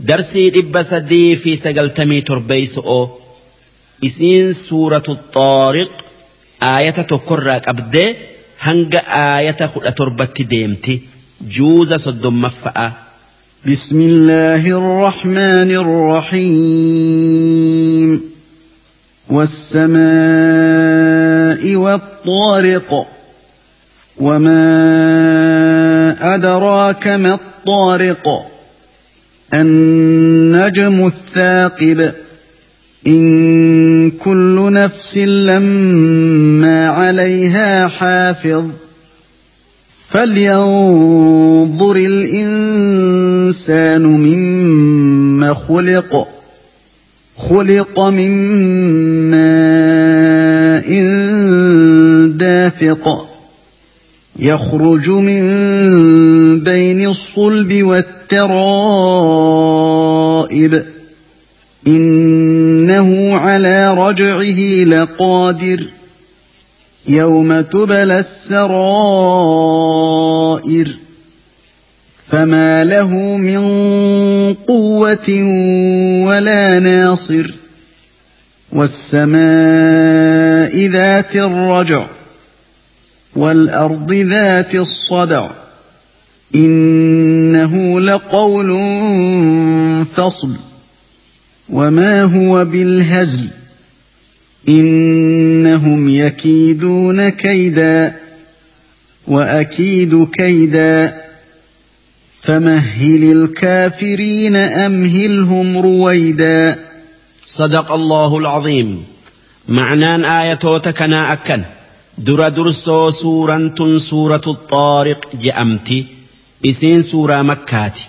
درسي دب سدي في سجلتمي تربيس أو. إسين سورة الطارق آية تكرك أبدي هنگ آية خلق تربت ديمتي جوز صد مفأة بسم الله الرحمن الرحيم. والسماء والطارق. وما أدراك ما الطارق. النجم الثاقب. إن كل نفس لما عليها حافظ. فلينظر الإنسان مما خلق. خلق من ماء دافق. يخرج من بين الصلب والترائب. إنه على رجعه لقادر. يوم تبلى السرائر. فما له من قوة ولا ناصر. والسماء ذات الرجع. والأرض ذات الصدع. إنه لقول فصل. وما هو بالهزل. إنهم يكيدون كيدا. وأكيد كيدا. فمهل الكافرين أمهلهم رويدا. صدق الله العظيم. معنان آية كنا أكن. در درسو سورة سورة الطارق جأمتي إسين سورة مكات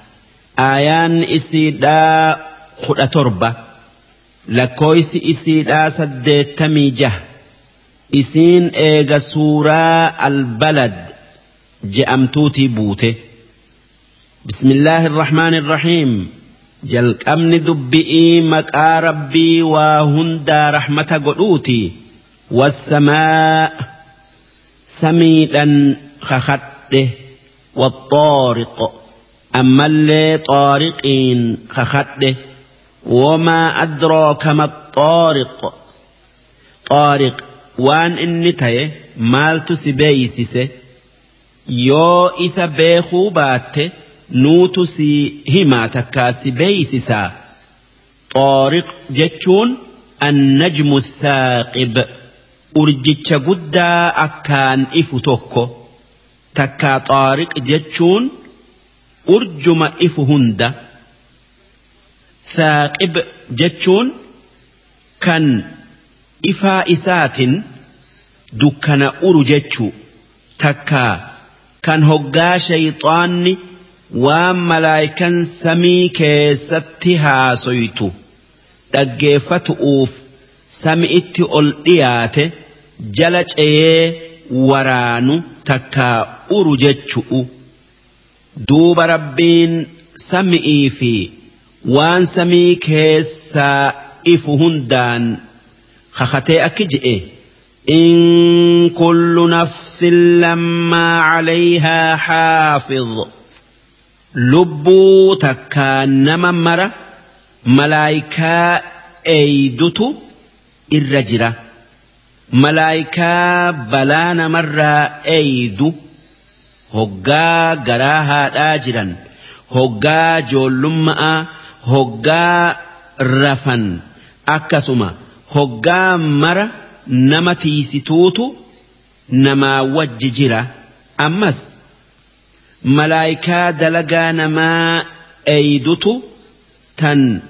آيان إسيدا خد تربة لكويس إسيدا سدتمي جه إسين إيغا سورة البلد جأمتوتي بوته بسم الله الرحمن الرحيم jalqabni dubbi'ii maqaa rabbii waa hundaa rahmata godhuuti wassamaa سميدا kakadhe والطارق أما اللي طارقين خخده وما أدراك ما الطارق. طارق وان إني تاي مالت سبيسسه يو إسا بيخو باتي نوتو سي هما تكا سبيسسا طارق جتشون النجم الثاقب. Urjicha guddaa akkaan ifu tokko takkaa xaariq jechuun urjuma ifu hunda thaaqib jechuun kan ifaa isaatin dukkana uru jechuu takkaa kan hoggaa shayxaanni waan malaayikan samii keessatti haasoytu dhaggeeffatu'uuf sami'itti ol dhiyaate jala ceeyee waraanu takkaa uru jechu'u duuba rabbiin sami'ii fi waan samii keessaa ifu hundaan kakatee akki je'e إن كل نفس لما عليها حافظ lubbuu takkaa nama mara malaayikaa eeydutu irra jira Malaayikaa balaa namarraa eeydu hoggaa garaa haadhaa jiran hoggaa joollummaa hoggaa rafan akkasuma hoggaa mara nama tiisituutu namaa wajji jira. Ammas malaayikaa dalagaa namaa eeydutu tan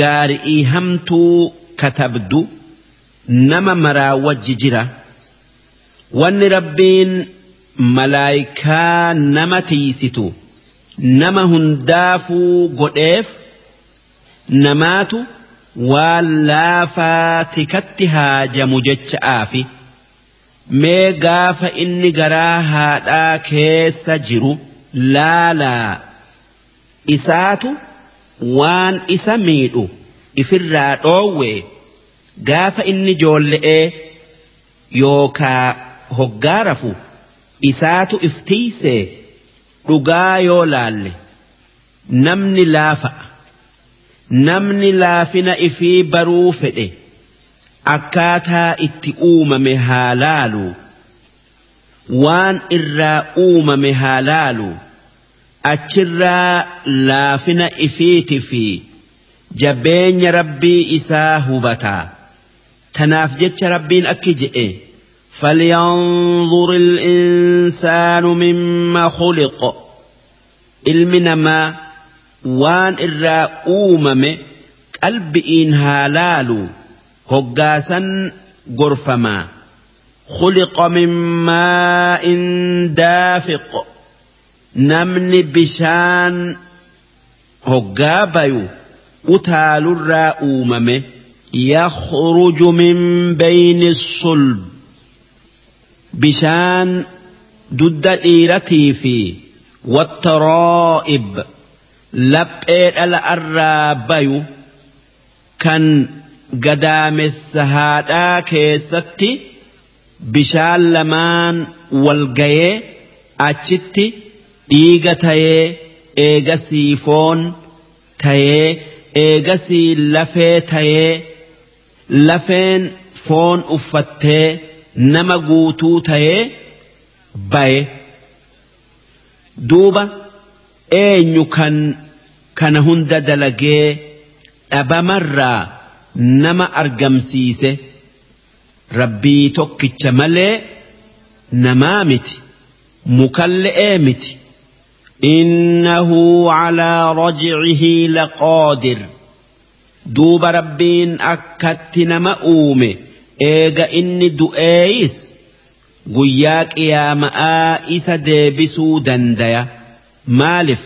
gaari'ii hamtuu katabdu nama maraa wajji jira. Wanni rabbiin malaayikaa nama tiisitu nama hundaafuu godheef namaatu waan laafaa tikatti haajamu jecha'aafi. mee gaafa inni garaa haadhaa keessa jiru laalaa. Isaatu waan isa miidhu ifirraa dhoowwe gaafa inni joolle'ee yookaa hoggaa rafu isaatu iftiisee dhugaa yoo laalle namni laafa'a namni laafina ifii baruu fedhe akkaataa itti uumame haa laalu waan irraa uumame haa laalu achirraa laafina ifiiti fi jabeenya rabbii isaa hubataa tanaaf jecha rabbiin akki je'e فلينظر الإنسان مما خلق ilmi namaa waan irraa uumame qalbi'iin haa laalu hoggaasan gorfamaa خلق من ماء دافق namni bishaan hoggaa bayu utaalurraa uumame يخرج من بين الصلب بشان دد إيرتي في والترائب لبئر الأرابي كان قدام السهاد كيستي بشان لمان والقية أتشتي dhiiga tayee سيفون foon tayee سي lafee تاية lafeen foon uffattee nama guutuu tayee baye duuba eenyu kan kana hunda dalagee dhabamarraa nama argamsiise rabbii tokkicha malee namaa miti mukalle'ee miti إنه على رجعه لقادر duuba rabbiin akkatti nama uume. Eega inni du'eeyis? Guyyaa qiyaama'aa isa deebisuu dandaya. Maalif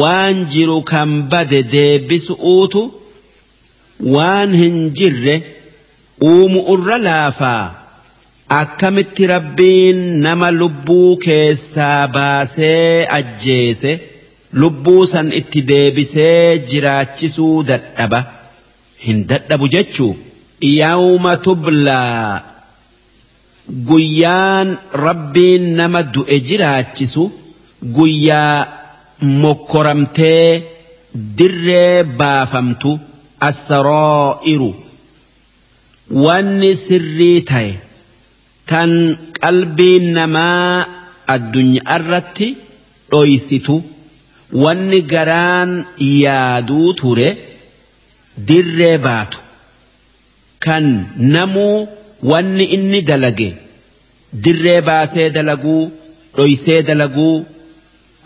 waan jiru kan bade deebisu'uutu waan hin jirre uumu irra laafaa. Akkamitti rabbiin nama lubbuu keessaa baasee ajjeese. Lubbuu san itti deebisee jiraachisuu dadhaba. Hin dadhabu jechuu? Yawma tublaa guyyaan rabbiin nama du'e jiraachisu guyyaa mokkoramtee dirree baafamtu assaroo'iru wanni sirrii ta'e. tan qalbiin namaa addunyaa irratti dhoysitu wanni garaan yaaduu ture dirree baatu kan namuu wanni inni dalage dirree baasee dalaguu dhoysee dalaguu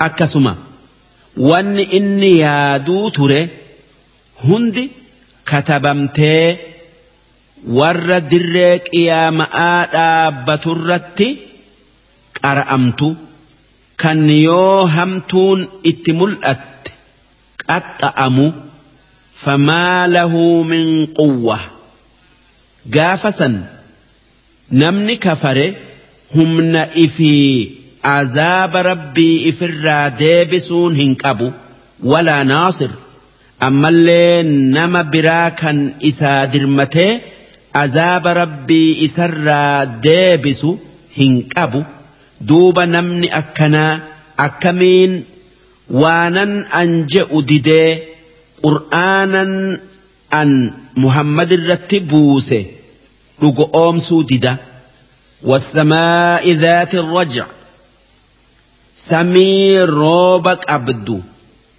akkasuma wanni inni yaaduu ture hundi katabamtee. warra dirree qiyaama'aa dhaabbaturratti qara'amtu kan yoo hamtuun itti mul'atte qaxxa'amu famaa lahu min quwwa. Gaafa san namni kafare humna ifii azaaba rabbii ifirraa deebisuun hin qabu walaa naasir. Ammallee nama biraa kan isaa dirmatee azaaba rabbii isarraa deebisu hin qabu duuba namni akkanaa akkamiin waanan an je'u didee qur'aanan an muhammad irratti buuse dhugo oomsuu dida wasamaa'i dhaati raja samii rooba qabdu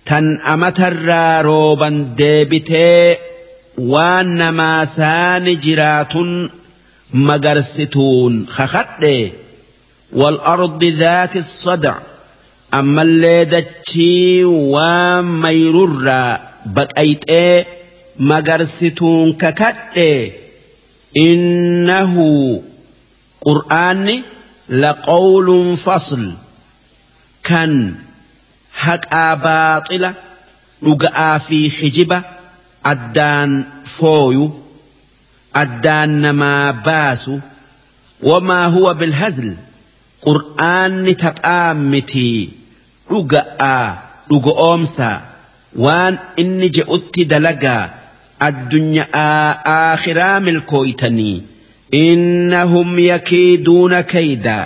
tan amatarraa rooban deebitee waan namaa saani jiraatun magarsituun kakadhee. والأرض ذات الصدع أما اللي دتشي وميرر بقيت إيه مقرستون ككت إنه قرآن لقول فصل. كان حق باطلة لقى في خجبة addaan fooyu addaan namaa baasu wamaa huwa bilhazl qur'aanni taphaa mitii dhuga'aa oomsaa waan inni je'utti dalagaa addunyaa aakhiraa milkooytanii innahum yakiiduuna kaydaa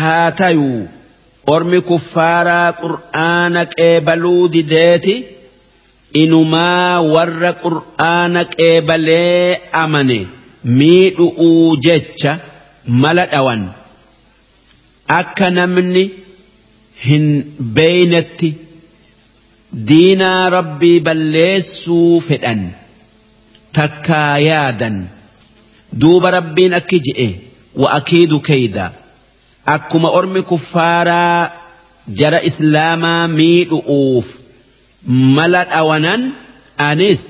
haa tayuu ormi kuffaaraa qur'aana qeebaluu dideeti? Inumaa warra qur'aana qeebalee amane? Miidhu'uu jecha mala dhawan akka namni hin beeynetti diinaa rabbii balleessuu fedhan takkaa yaadan duuba rabbiin akki je'e wa'akiidu keeyda akkuma ormi kuffaaraa jara islaamaa miidhu'uuf mala dhawanan anis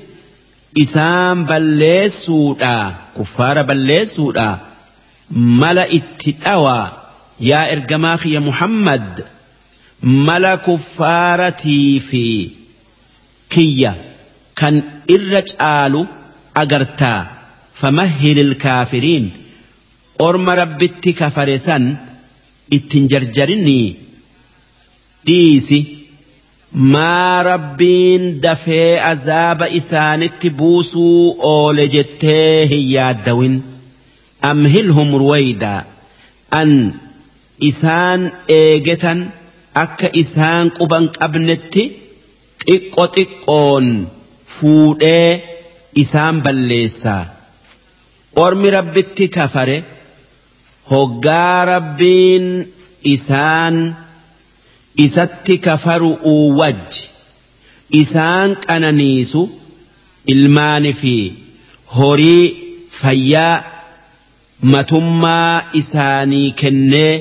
isaan balleessuudha kuffaara balleessuudha mala itti dhawaa yaa ergamaa kiyya muhammad mala kuffaaratii fi kiyya kan irra caalu agartaa famahhil ilkaafiriin orma rabbitti kafare san ittin jarjarinnii dhiisi maa rabbiin dafee azaaba isaanitti buusuu oole jettee hin yaaddawin. Amhilhum ruwaydaa an isaan eegetan akka isaan quban qabnetti xiqqo xiqqoon fuudhee isaan balleessaa ormi rabbitti kafare hoggaa rabbiin isaan isatti kafaru'uu wajji. Isaan qananiisu ilmaani fi horii fayyaa matummaa isaanii kennee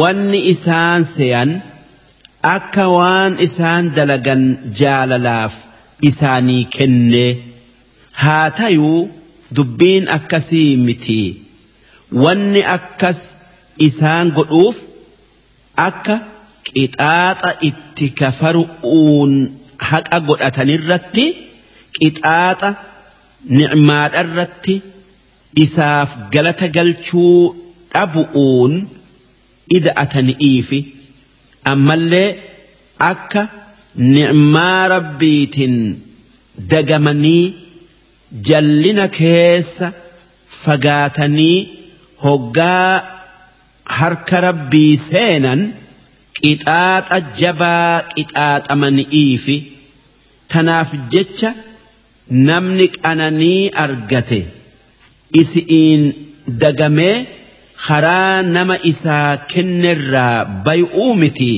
wanni isaan se'an akka waan isaan dalagan jaalalaaf isaanii kennee haa tayuu dubbiin akkasii miti. Wanni akkas isaan godhuuf akka qixaaxa itti kafaru'uun haqa godhatanirratti qixaaxa nicmaadharratti isaaf galata galchuu dhabu'uun ida'atani'iifi ammallee akka nicmaa rabbiitiin dagamanii jallina keessa fagaatanii hoggaa harka rabbii seenan qixaaxa jabaa qixaaxamani'iifi tanaaf jecha namni qananii argate isi'iin dagamee karaa nama isaa kennerraa bay'uu miti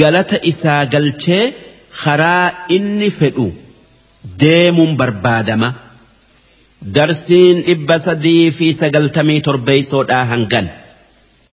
galata isaa galchee karaa inni fedhu deemuun barbaadama. darsiin dhibba sadii fi sagaltamii torbeeysoodhaa hangan.